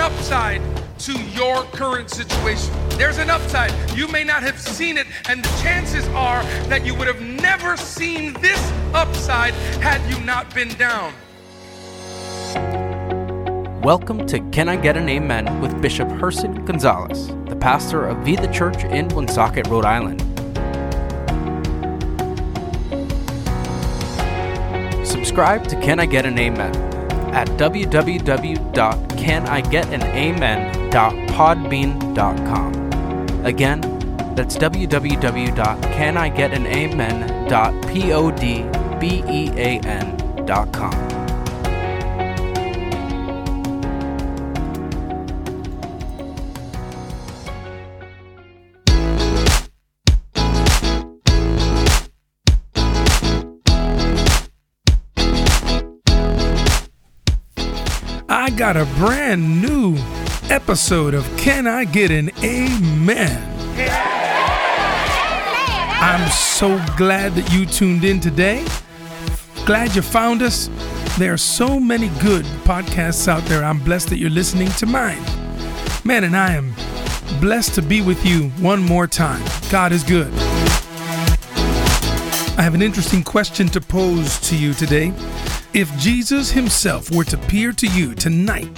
an upside to your current situation. There's an upside. You may not have seen it, and the chances are that you would have never seen this upside had you not been down. Welcome to Can I Get an Amen with Bishop Herson Gonzalez, the pastor of Vida Church in Woonsocket, Rhode Island. Subscribe to Can I Get an Amen at www.canigetanamen.podbean.com. Again, that's www.canigetamen.podbean.com. got a brand new episode of Can I Get an Amen? I'm so glad that you tuned in today. Glad you found us. There are so many good podcasts out there. I'm blessed that you're listening to mine. Man, and I am blessed to be with you one more time. God is good. I have an interesting question to pose to you today. If Jesus himself were to appear to you tonight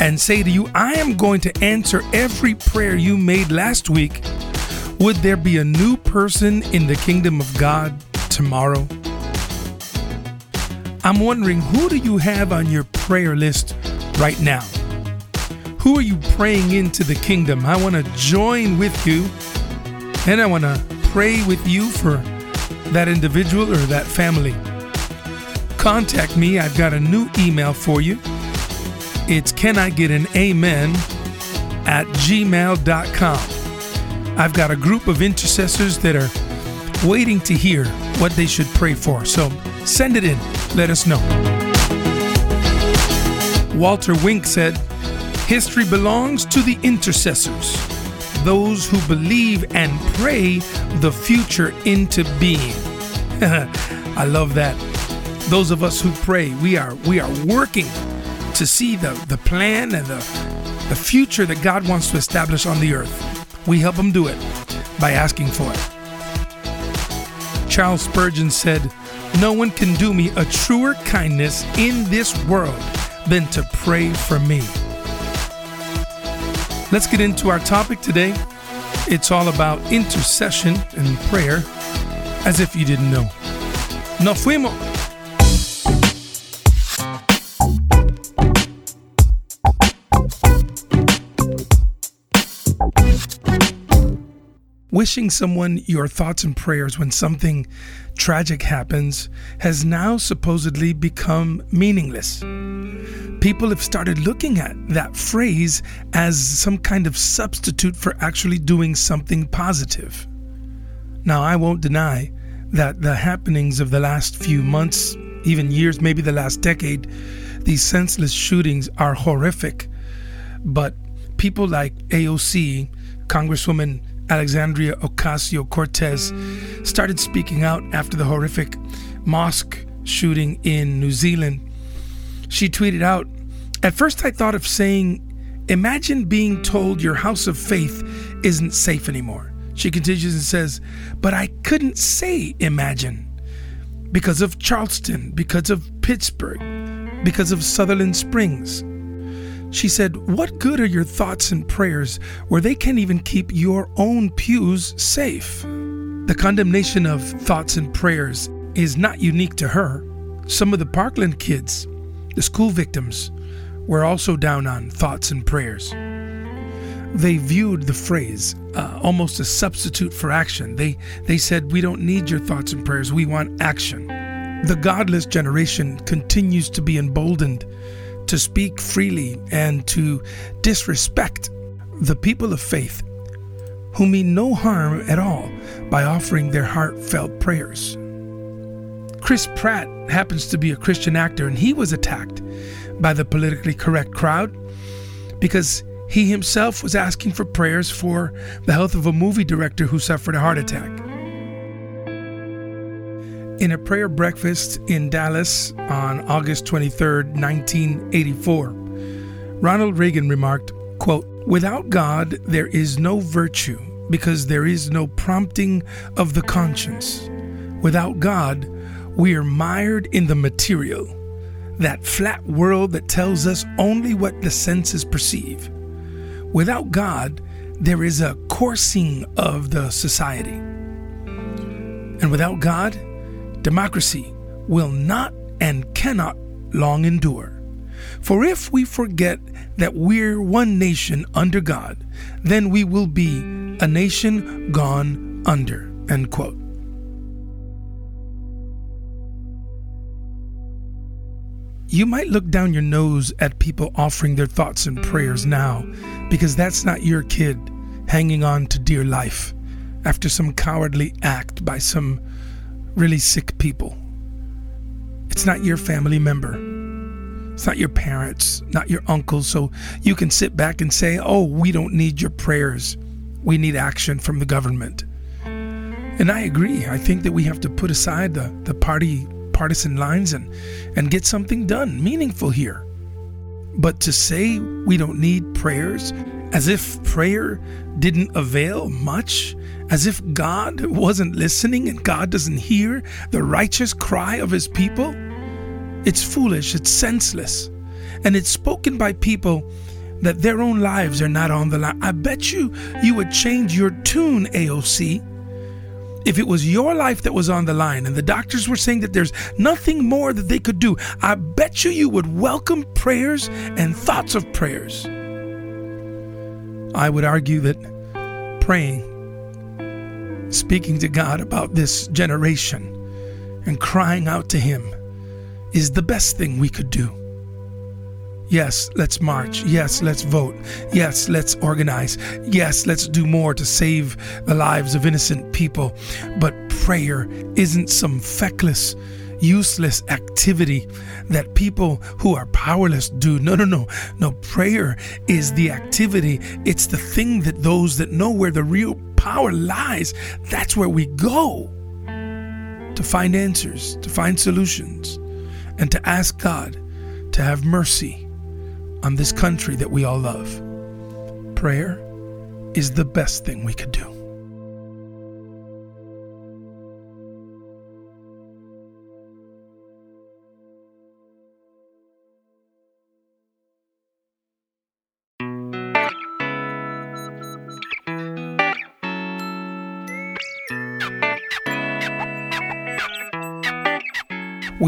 and say to you, I am going to answer every prayer you made last week, would there be a new person in the kingdom of God tomorrow? I'm wondering, who do you have on your prayer list right now? Who are you praying into the kingdom? I want to join with you and I want to pray with you for that individual or that family contact me, I've got a new email for you. It's can I get an amen at gmail.com. I've got a group of intercessors that are waiting to hear what they should pray for. So send it in. Let us know. Walter Wink said, History belongs to the intercessors, those who believe and pray the future into being. I love that those of us who pray, we are we are working to see the, the plan and the, the future that God wants to establish on the earth. We help him do it by asking for it. Charles Spurgeon said, No one can do me a truer kindness in this world than to pray for me. Let's get into our topic today. It's all about intercession and prayer, as if you didn't know. No fuimos. Wishing someone your thoughts and prayers when something tragic happens has now supposedly become meaningless. People have started looking at that phrase as some kind of substitute for actually doing something positive. Now, I won't deny that the happenings of the last few months, even years, maybe the last decade, these senseless shootings are horrific. But people like AOC, Congresswoman Alexandria Ocasio Cortez started speaking out after the horrific mosque shooting in New Zealand. She tweeted out, At first I thought of saying, Imagine being told your house of faith isn't safe anymore. She continues and says, But I couldn't say imagine because of Charleston, because of Pittsburgh, because of Sutherland Springs. She said, What good are your thoughts and prayers where they can't even keep your own pews safe? The condemnation of thoughts and prayers is not unique to her. Some of the Parkland kids, the school victims, were also down on thoughts and prayers. They viewed the phrase uh, almost a substitute for action. They, they said, We don't need your thoughts and prayers, we want action. The godless generation continues to be emboldened to speak freely and to disrespect the people of faith who mean no harm at all by offering their heartfelt prayers. Chris Pratt happens to be a Christian actor and he was attacked by the politically correct crowd because he himself was asking for prayers for the health of a movie director who suffered a heart attack. In a prayer breakfast in Dallas on August 23, 1984, Ronald Reagan remarked, quote, Without God, there is no virtue because there is no prompting of the conscience. Without God, we are mired in the material, that flat world that tells us only what the senses perceive. Without God, there is a coursing of the society. And without God, democracy will not and cannot long endure. For if we forget that we're one nation under God, then we will be a nation gone under. End quote. You might look down your nose at people offering their thoughts and prayers now because that's not your kid hanging on to dear life after some cowardly act by some really sick people. It's not your family member. It's not your parents, not your uncle. So you can sit back and say, oh, we don't need your prayers. We need action from the government. And I agree. I think that we have to put aside the, the party partisan lines and, and get something done, meaningful here. But to say we don't need prayers as if prayer didn't avail much, as if God wasn't listening and God doesn't hear the righteous cry of his people, it's foolish, it's senseless, and it's spoken by people that their own lives are not on the line. I bet you you would change your tune, AOC, if it was your life that was on the line and the doctors were saying that there's nothing more that they could do. I bet you you would welcome prayers and thoughts of prayers. I would argue that praying, speaking to God about this generation, and crying out to Him is the best thing we could do. Yes, let's march. Yes, let's vote. Yes, let's organize. Yes, let's do more to save the lives of innocent people. But prayer isn't some feckless, useless activity that people who are powerless do. No, no, no. No, prayer is the activity, it's the thing that those that know where the real power lies, that's where we go to find answers, to find solutions and to ask God to have mercy on this country that we all love. Prayer is the best thing we could do.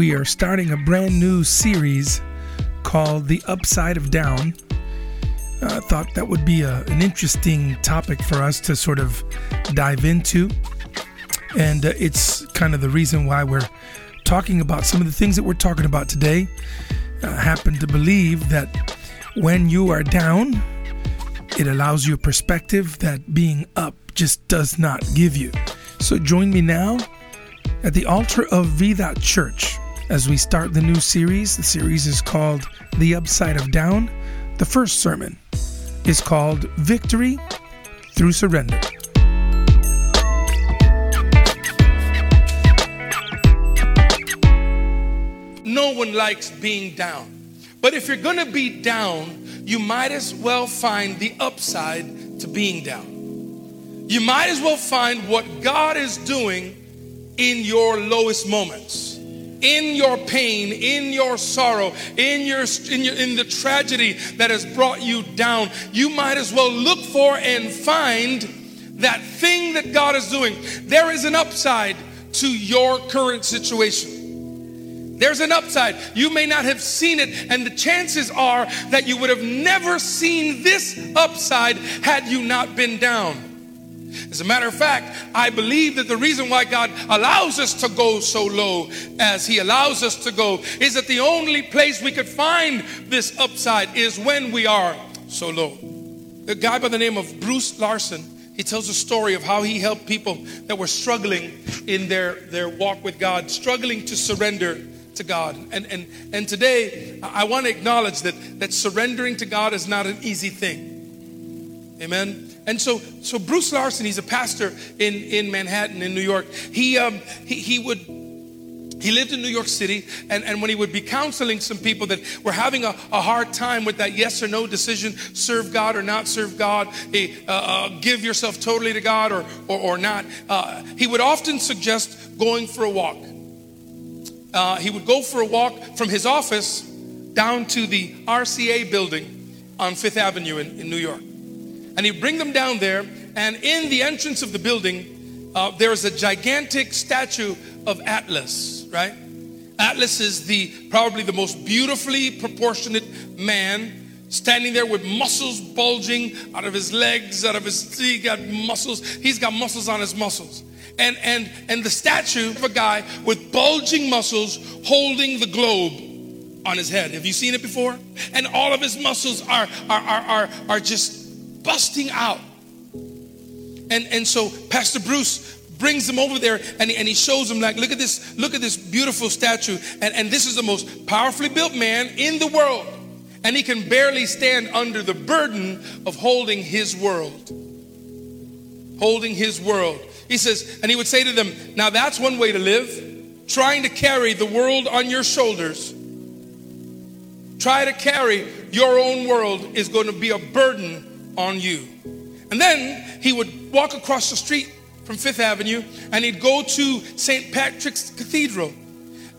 We are starting a brand new series called The Upside of Down. I thought that would be a, an interesting topic for us to sort of dive into. And uh, it's kind of the reason why we're talking about some of the things that we're talking about today. I happen to believe that when you are down, it allows you a perspective that being up just does not give you. So join me now at the altar of Vida Church as we start the new series. The series is called The Upside of Down. The first sermon is called Victory Through Surrender. No one likes being down. But if you're going to be down, you might as well find the upside to being down. You might as well find what God is doing in your lowest moments in your pain, in your sorrow, in your, in your in the tragedy that has brought you down, you might as well look for and find that thing that God is doing. There is an upside to your current situation. There's an upside. You may not have seen it, and the chances are that you would have never seen this upside had you not been down. As a matter of fact, I believe that the reason why God allows us to go so low as He allows us to go is that the only place we could find this upside is when we are so low. A guy by the name of Bruce Larson, he tells a story of how he helped people that were struggling in their, their walk with God, struggling to surrender to God. And, and, and today, I want to acknowledge that, that surrendering to God is not an easy thing. Amen. And so, so Bruce Larson, he's a pastor in, in Manhattan, in New York. He, um, he, he would He lived in New York City, and, and when he would be counseling some people that were having a, a hard time with that yes or no decision serve God or not serve God, eh, uh, uh, give yourself totally to God or, or, or not, uh, he would often suggest going for a walk. Uh, he would go for a walk from his office down to the RCA building on Fifth Avenue in, in New York. And he'd bring them down there, and in the entrance of the building, uh, there is a gigantic statue of Atlas right? Atlas is the probably the most beautifully proportionate man standing there with muscles bulging out of his legs, out of his he got muscles. He's got muscles on his muscles. And and and the statue of a guy with bulging muscles holding the globe on his head. Have you seen it before? And all of his muscles are are are are, are just busting out. And and so Pastor Bruce brings them over there and and he shows them like look at this look at this beautiful statue. And, and this is the most powerfully built man in the world. And he can barely stand under the burden of holding his world. Holding his world. He says and he would say to them now that's one way to live. Trying to carry the world on your shoulders. Try to carry your own world is going to be a burden on you and then he would walk across the street from Fifth Avenue, and he'd go to St. Patrick's Cathedral.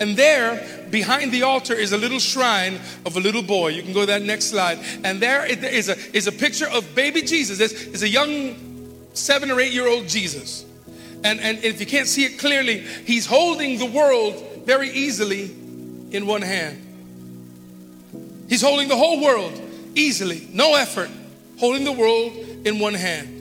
And there, behind the altar, is a little shrine of a little boy. You can go to that next slide. And there is a, is a picture of baby Jesus. It's, is a young seven or eight year old Jesus. And, and if you can't see it clearly, he's holding the world very easily in one hand. He's holding the whole world easily, no effort, holding the world in one hand.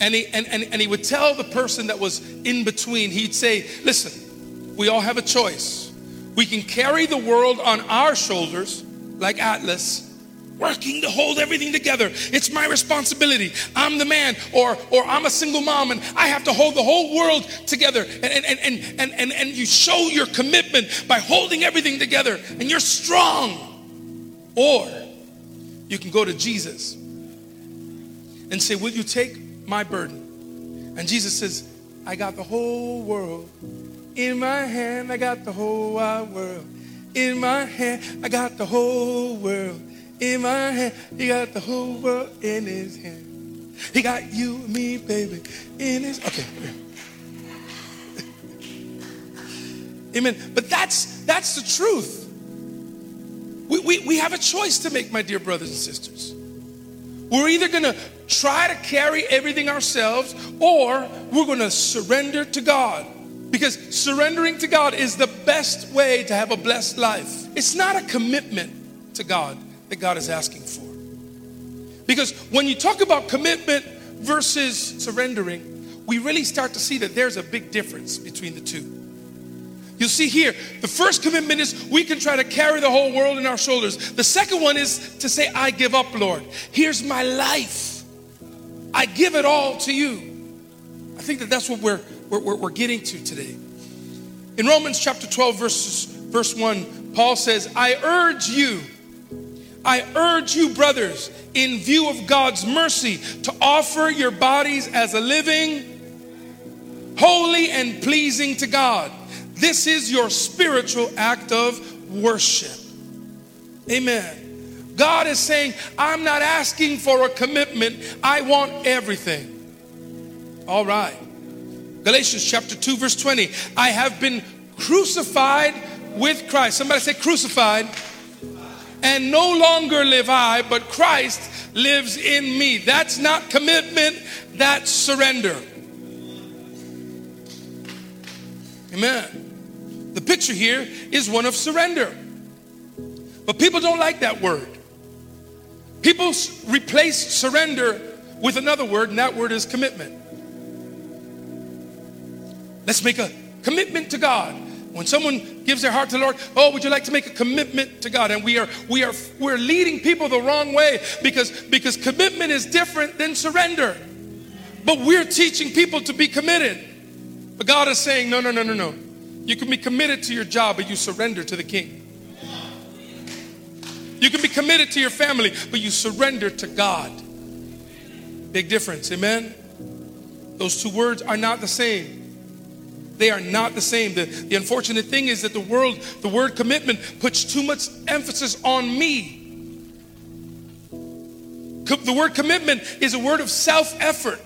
And he, and, and, and he would tell the person that was in between, he'd say, Listen, we all have a choice. We can carry the world on our shoulders, like Atlas, working to hold everything together. It's my responsibility. I'm the man, or, or I'm a single mom and I have to hold the whole world together. And, and, and, and, and, and, and you show your commitment by holding everything together and you're strong. Or you can go to Jesus and say, Will you take my burden. And Jesus says, I got the whole world in my hand. I got the whole wide world in my hand. I got the whole world in my hand. He got the whole world in his hand. He got you and me, baby, in his. Okay. Amen. But that's that's the truth. We, we, have a choice to make, my dear brothers and sisters. We're either going to try to carry everything ourselves or we're going to surrender to God. Because surrendering to God is the best way to have a blessed life. It's not a commitment to God that God is asking for. Because when you talk about commitment versus surrendering, we really start to see that there's a big difference between the two. You'll see here, the first commitment is we can try to carry the whole world in our shoulders. The second one is to say, I give up, Lord. Here's my life. I give it all to you. I think that that's what we're, we're, we're getting to today. In Romans chapter 12, verses, verse 1, Paul says, I urge you, I urge you, brothers, in view of God's mercy, to offer your bodies as a living, holy, and pleasing to God this is your spiritual act of worship. Amen. God is saying, I'm not asking for a commitment, I want everything. All right. Galatians chapter 2, verse 20. I have been crucified with Christ. Somebody say, crucified. And no longer live I, but Christ lives in me. That's not commitment, that's surrender. Amen. The picture here is one of surrender. But people don't like that word. People replace surrender with another word, and that word is commitment. Let's make a commitment to God. When someone gives their heart to the Lord, oh, would you like to make a commitment to God? And we are we are we're leading people the wrong way because because commitment is different than surrender. But we're teaching people to be committed. But God is saying, no, no, no, no, no. You can be committed to your job, but you surrender to the king. You can be committed to your family, but you surrender to God. Big difference, amen? Those two words are not the same. They are not the same. The, the unfortunate thing is that the world, the word commitment puts too much emphasis on me. Co- The word commitment is a word of self effort.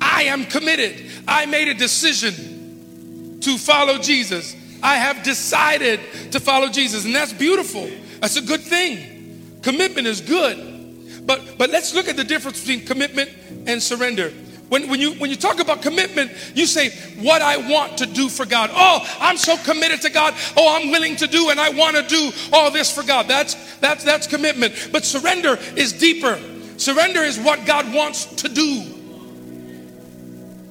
I am committed. I made a decision to follow Jesus. I have decided to follow Jesus, and that's beautiful. That's a good thing. Commitment is good. But but let's look at the difference between commitment and surrender. When, when, you, when you talk about commitment, you say, What I want to do for God. Oh, I'm so committed to God. Oh, I'm willing to do and I want to do all this for God. That's, that's, that's commitment. But surrender is deeper. Surrender is what God wants to do.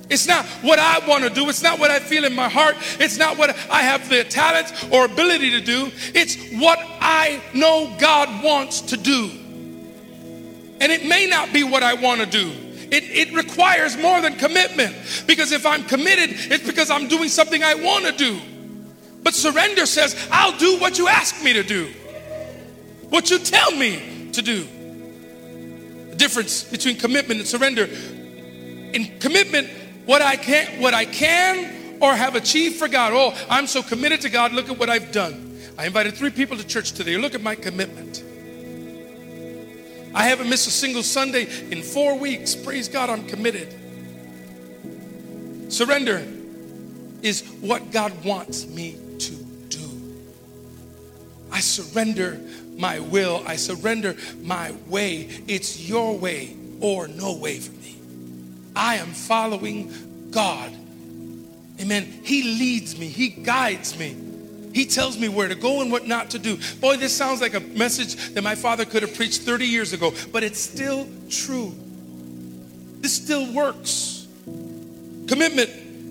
It's not what I want to do. It's not what I feel in my heart. It's not what I have the talent or ability to do. It's what I know God wants to do. And it may not be what I want to do. It, it requires more than commitment. Because if I'm committed, it's because I'm doing something I want to do. But surrender says, I'll do what you ask me to do, what you tell me to do. The difference between commitment and surrender. In commitment, what I can, what I can or have achieved for God. Oh, I'm so committed to God. Look at what I've done. I invited three people to church today. Look at my commitment. I haven't missed a single Sunday in four weeks. Praise God, I'm committed. Surrender is what God wants me to do. I surrender my will, I surrender my way. It's your way or no way. I am following God. Amen. He leads me, He guides me. He tells me where to go and what not to do. Boy, this sounds like a message that my father could have preached 30 years ago, but it's still true. This still works. Commitment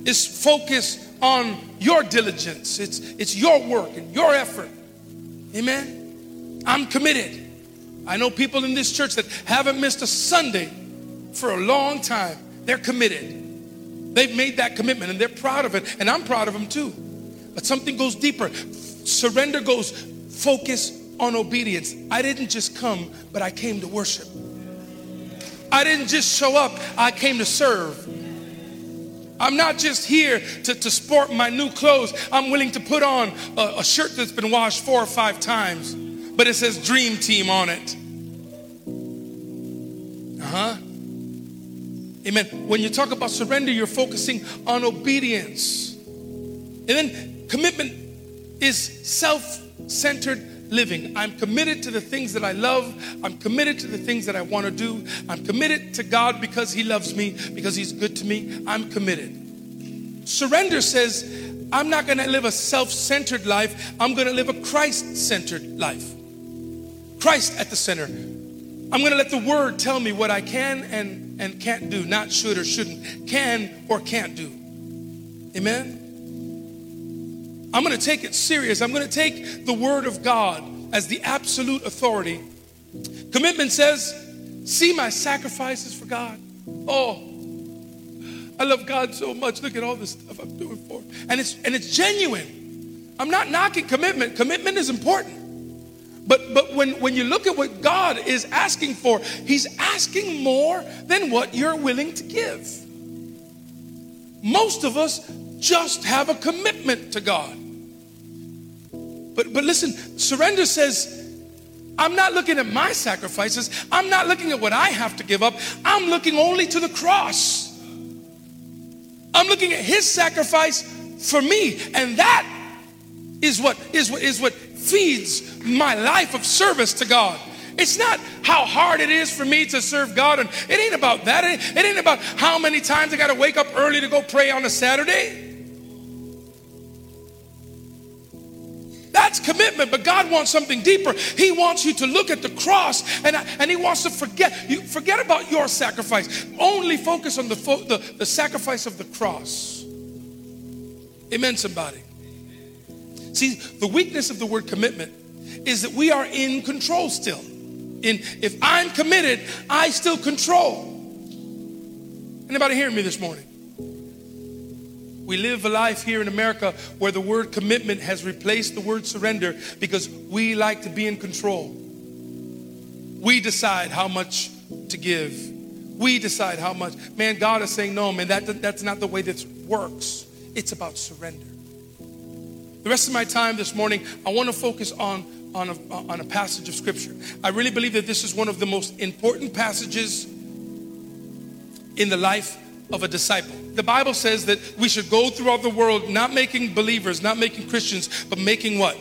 is focused on your diligence, it's, it's your work and your effort. Amen. I'm committed. I know people in this church that haven't missed a Sunday for a long time. They're committed. They've made that commitment and they're proud of it, and I'm proud of them too. But something goes deeper. Surrender goes focus on obedience. I didn't just come, but I came to worship. I didn't just show up, I came to serve. I'm not just here to, to sport my new clothes. I'm willing to put on a, a shirt that's been washed four or five times, but it says Dream Team on it. Uh huh. Amen. When you talk about surrender, you're focusing on obedience. And then commitment is self centered living. I'm committed to the things that I love. I'm committed to the things that I want to do. I'm committed to God because He loves me, because He's good to me. I'm committed. Surrender says, I'm not going to live a self centered life, I'm going to live a Christ centered life. Christ at the center. I'm going to let the word tell me what I can and, and can't do, not should or shouldn't, can or can't do. Amen? I'm going to take it serious. I'm going to take the word of God as the absolute authority. Commitment says, see my sacrifices for God. Oh, I love God so much. Look at all this stuff I'm doing for him. And it's and it's genuine. I'm not knocking commitment. Commitment is important. But but when, when you look at what God is asking for, He's asking more than what you're willing to give. Most of us just have a commitment to God. But but listen, surrender says, I'm not looking at my sacrifices. I'm not looking at what I have to give up. I'm looking only to the cross. I'm looking at his sacrifice for me. And that is what is what is what feeds my life of service to God. It's not how hard it is for me to serve God, and it ain't about that. It ain't, about how many times I got to wake up early to go pray on a Saturday. That's commitment, but God wants something deeper. He wants you to look at the cross and, and He wants to forget you forget about your sacrifice. Only focus on the, fo- the, the sacrifice of the cross. Amen, somebody. See, the weakness of the word commitment is that we are in control still. In if I'm committed, I still control. Anybody hearing me this morning? We live a life here in America where the word commitment has replaced the word surrender because we like to be in control. We decide how much to give. We decide how much. Man, God is saying, no, man, that, that's not the way this works, it's about surrender. The rest of my time this morning, I want to focus on, on, a, on a passage of Scripture. I really believe that this is one of the most important passages in the life of a disciple. The Bible says that we should go throughout the world not making believers, not making Christians, but making what?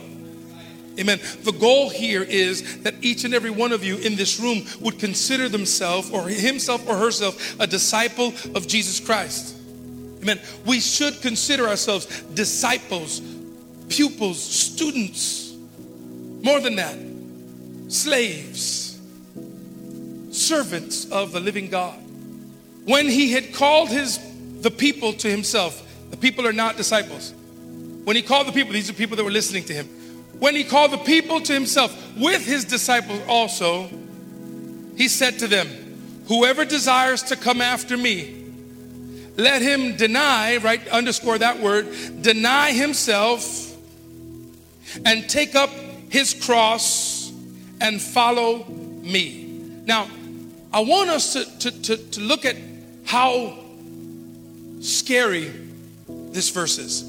Amen. The goal here is that each and every one of you in this room would consider themselves or himself or herself a disciple of Jesus Christ. Amen. We should consider ourselves disciples pupils, students. More than that, slaves, servants of the living God. When he had called his the people to himself, the people are not disciples. When he called the people, these are people that were listening to him. When he called the people to himself with his disciples also, he said to them, Whoever desires to come after me, let him deny, right? Underscore that word, deny himself and take up his cross and follow me. Now, I want us to, to, to, to look at how scary this verse is.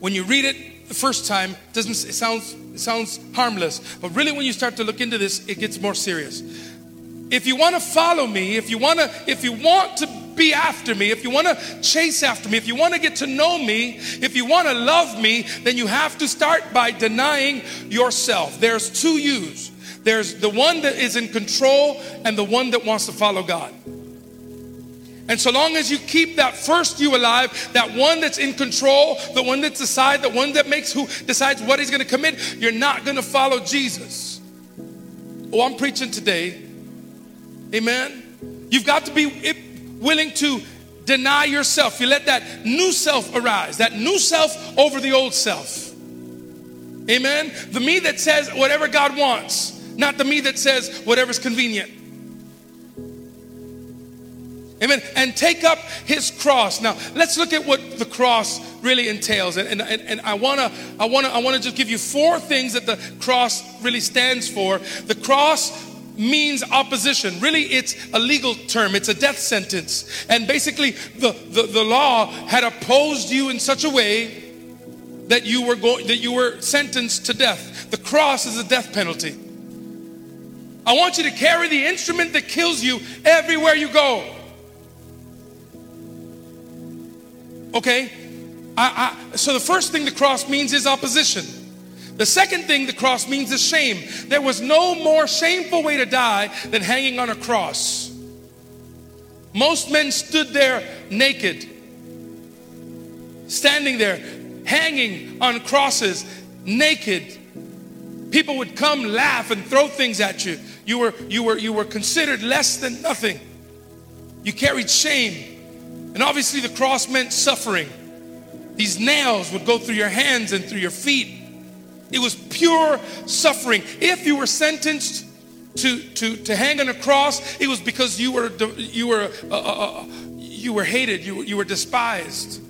When you read it the first time, doesn't it sounds it sounds harmless, but really when you start to look into this, it gets more serious. If you want to follow me, if you want to if you want to be after me, if you want to chase after me, if you want to get to know me, if you want to love me, then you have to start by denying yourself. There's two yous. There's the one that is in control and the one that wants to follow God. And so long as you keep that first you alive, that one that's in control, the one that decides, the one that makes who decides what he's going to commit, you're not going to follow Jesus. Oh, I'm preaching today. Amen. You've got to be willing to deny yourself. You let that new self arise, that new self over the old self. Amen. The me that says whatever God wants, not the me that says whatever's convenient. Amen. And take up his cross. Now, let's look at what the cross really entails. And, and, and I wanna, I wanna, I wanna just give you four things that the cross really stands for. The cross means opposition. Really, it's a legal term, it's a death sentence. And basically, the, the, the law had opposed you in such a way that you were going that you were sentenced to death. The cross is a death penalty. I want you to carry the instrument that kills you everywhere you go. Okay? I, I, so the first thing the cross means is opposition. The second thing the cross means is shame. There was no more shameful way to die than hanging on a cross. Most men stood there naked, standing there, hanging on crosses, naked. People would come, laugh, and throw things at you. You were, you were, you were considered less than nothing. You carried shame. And obviously, the cross meant suffering. These nails would go through your hands and through your feet. It was pure suffering. If you were sentenced to, to, to hang on a cross, it was because you were, you were, uh, uh, uh, you were hated, you, you were despised.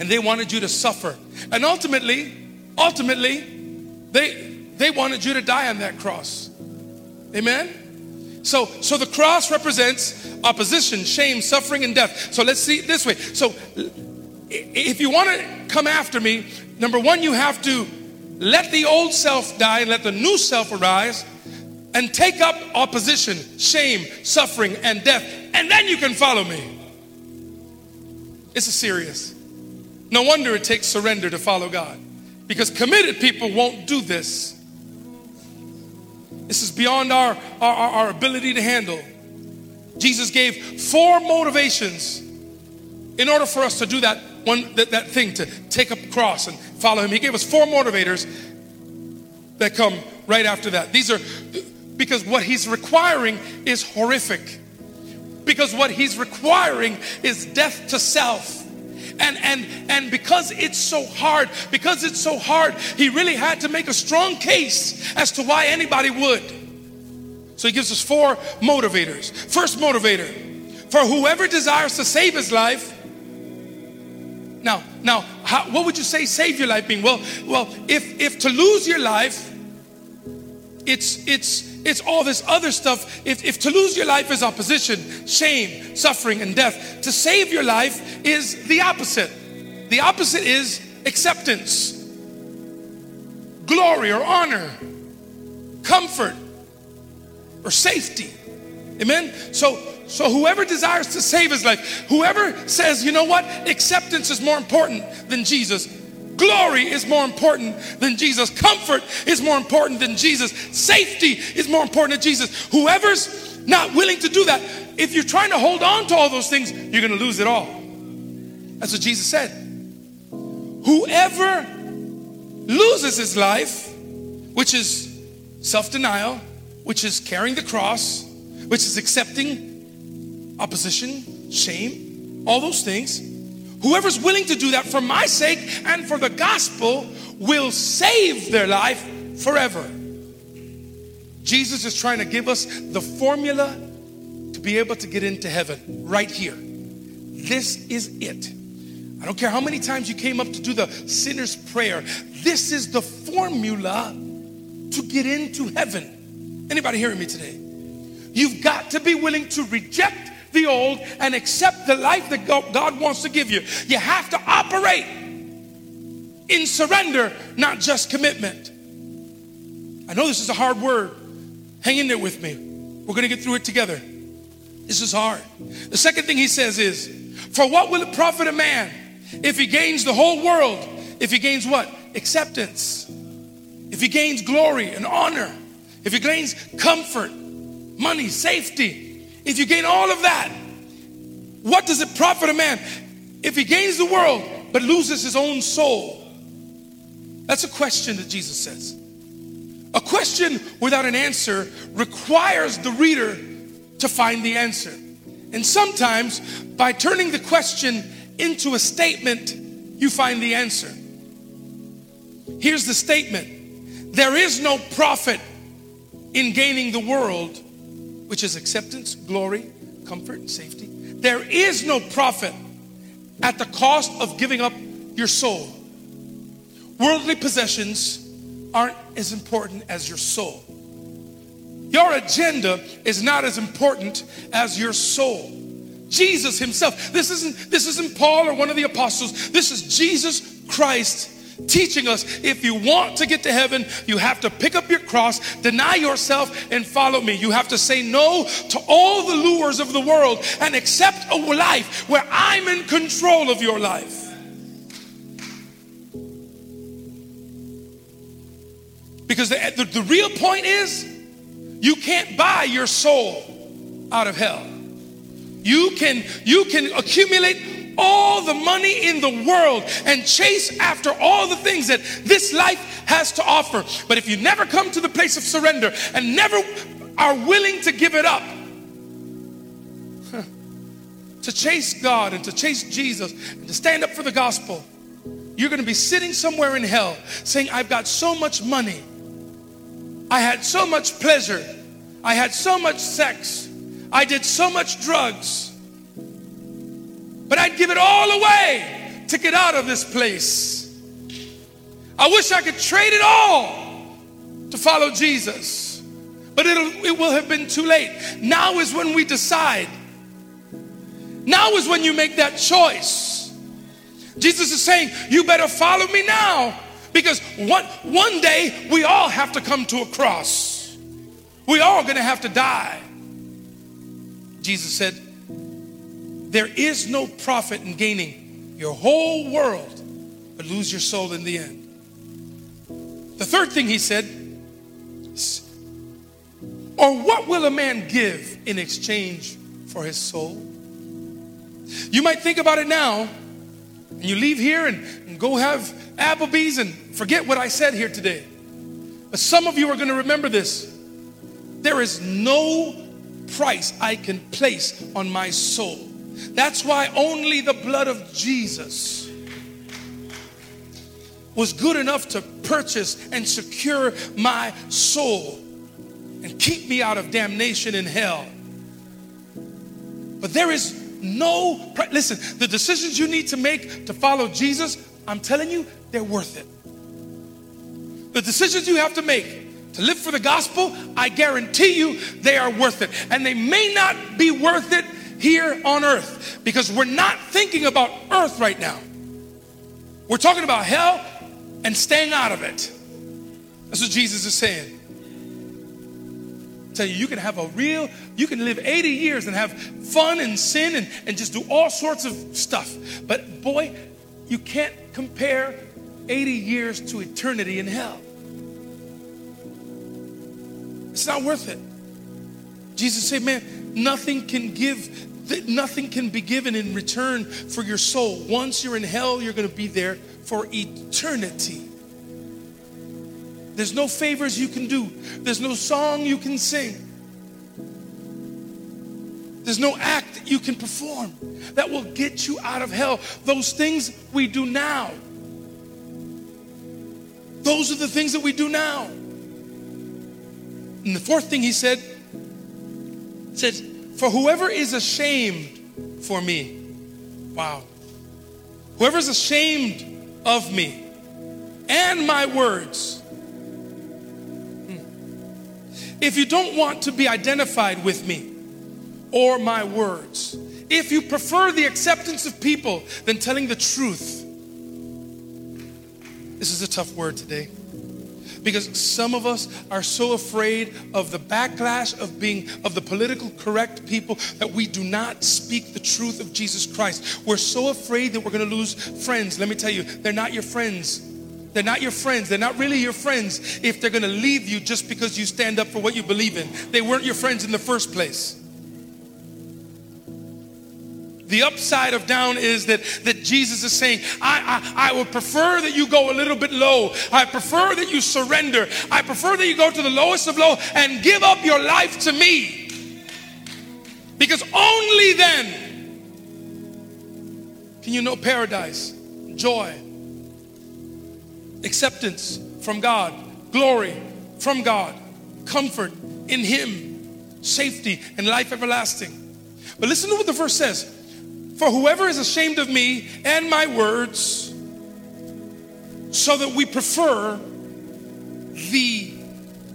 And they wanted you to suffer. And ultimately, ultimately, they, they wanted you to die on that cross. Amen? So, so the cross represents opposition, shame, suffering, and death. So let's see it this way. So if you want to come after me, number one, you have to let the old self die and let the new self arise and take up opposition, shame, suffering, and death, and then you can follow me. It's a serious. No wonder it takes surrender to follow God because committed people won't do this. This is beyond our, our, our ability to handle. Jesus gave four motivations in order for us to do that one that, that thing to take up cross and follow him. He gave us four motivators that come right after that. These are because what he's requiring is horrific. Because what he's requiring is death to self. And and and because it's so hard, because it's so hard, he really had to make a strong case as to why anybody would. So he gives us four motivators. First motivator, for whoever desires to save his life now, now, how, what would you say save your life being? Well, well, if if to lose your life it's it's it's all this other stuff. If, if to lose your life is opposition, shame, suffering, and death, to save your life is the opposite. The opposite is acceptance, glory or honor, comfort or safety. Amen. So so whoever desires to save his life, whoever says, you know what, acceptance is more important than Jesus, glory is more important than Jesus, comfort is more important than Jesus, safety is more important than Jesus. Whoever's not willing to do that, if you're trying to hold on to all those things, you're going to lose it all. That's what Jesus said. Whoever loses his life, which is self denial, which is carrying the cross, which is accepting opposition, shame, all those things. Whoever's willing to do that for my sake and for the gospel will save their life forever. Jesus is trying to give us the formula to be able to get into heaven right here. This is it. I don't care how many times you came up to do the sinner's prayer. This is the formula to get into heaven. Anybody hearing me today? You've got to be willing to reject the old and accept the life that God wants to give you. You have to operate in surrender, not just commitment. I know this is a hard word. Hang in there with me. We're going to get through it together. This is hard. The second thing he says is, For what will it profit a man if he gains the whole world? If he gains what? Acceptance. If he gains glory and honor. If he gains comfort, money, safety if you gain all of that, what does it profit a man if he gains the world but loses his own soul? That's a question that Jesus says. A question without an answer requires the reader to find the answer. And sometimes by turning the question into a statement, you find the answer. Here's the statement There is no profit in gaining the world which is acceptance, glory, comfort, and safety. There is no profit at the cost of giving up your soul. Worldly possessions aren't as important as your soul. Your agenda is not as important as your soul. Jesus himself. This isn't this isn't Paul or one of the apostles. This is Jesus Christ teaching us if you want to get to heaven, you have to pick up your cross, deny yourself, and follow me. You have to say no to all the lures of the world and accept a life where I'm in control of your life. Because the, the, the real point is, you can't buy your soul out of hell. You can you can accumulate all the money in the world and chase after all the things that this life has to offer. But if you never come to the place of surrender and never are willing to give it up, to chase God and to chase Jesus and to stand up for the gospel, you're going to be sitting somewhere in hell saying, I've got so much money. I had so much pleasure. I had so much sex. I did so much drugs. But I'd give it all away to get out of this place. I wish I could trade it all to follow Jesus. But it'll, it will have been too late. Now is when we decide. Now is when you make that choice. Jesus is saying, You better follow me now. Because one, one day we all have to come to a cross. We all gonna have to die. Jesus said, there is no profit in gaining your whole world, but lose your soul in the end. The third thing he said, or what will a man give in exchange for his soul? You might think about it now, and you leave here and, and go have Applebee's and forget what I said here today. But some of you are going to remember this. There is no price I can place on my soul. That's why only the blood of Jesus was good enough to purchase and secure my soul and keep me out of damnation in hell. But there is no, listen, the decisions you need to make to follow Jesus, I'm telling you, they're worth it. The decisions you have to make to live for the gospel, I guarantee you they are worth it. And they may not be worth it here on earth because we're not thinking about earth right now. We're talking about hell and staying out of it. That's what Jesus is saying. Tell you, you can have a real, you can live 80 years and have fun and sin and, and just do all sorts of stuff. But boy, you can't compare 80 years to eternity in hell. It's not worth it. Jesus said, man, nothing can give, nothing can be given in return for your soul. Once you're in hell, you're going to be there for eternity. There's no favors you can do. There's no song you can sing. There's no act you can perform that will get you out of hell. Those things we do now. Those are the things that we do now. And the fourth thing he said, says, For whoever is ashamed for me, wow, whoever is ashamed of me and my words, hmm, if you don't want to be identified with me or my words, if you prefer the acceptance of people than telling the truth, this is a tough word today because some of us are so afraid of the backlash of being of the political correct people that we do not speak the truth of Jesus Christ. We're so afraid that we're going to lose friends. Let me tell you, they're not your friends. They're not your friends. They're not really your friends if they're going to leave you just because you stand up for what you believe in. They weren't your friends in the first place. The upside of down is that, that Jesus is saying, I, I, I would prefer that you go a little bit low. I prefer that you surrender. I prefer that you go to the lowest of low and give up your life to me. Because only then can you know paradise, joy, acceptance from God, glory from God, comfort in Him, safety, and life everlasting. But listen to what the verse says. For whoever is ashamed of me and my words, so that we prefer the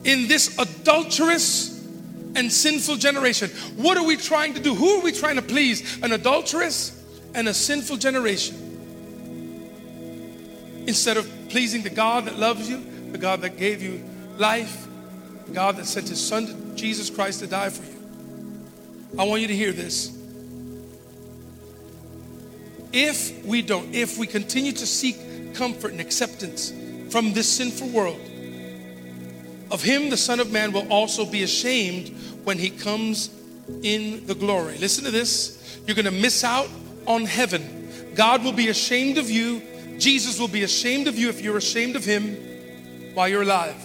in this adulterous and sinful generation. What are we trying to do? Who are we trying to please? An adulterous and a sinful generation. Instead of pleasing the God that loves you, the God that gave you life, the God that sent his son Jesus Christ to die for you. I want you to hear this if we don't, if we continue to seek comfort and acceptance from this sinful world, of him the Son of Man will also be ashamed when he comes in the glory. Listen to this. You're going to miss out on heaven. God will be ashamed of you. Jesus will be ashamed of you if you're ashamed of him while you're alive.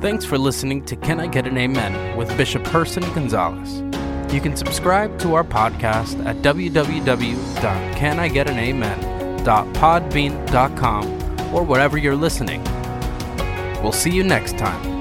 Thanks for listening to Can I Get an Amen with Bishop Herson Gonzalez. You can subscribe to our podcast at www.canigetanamen.podbean.com or wherever you're listening. We'll see you next time.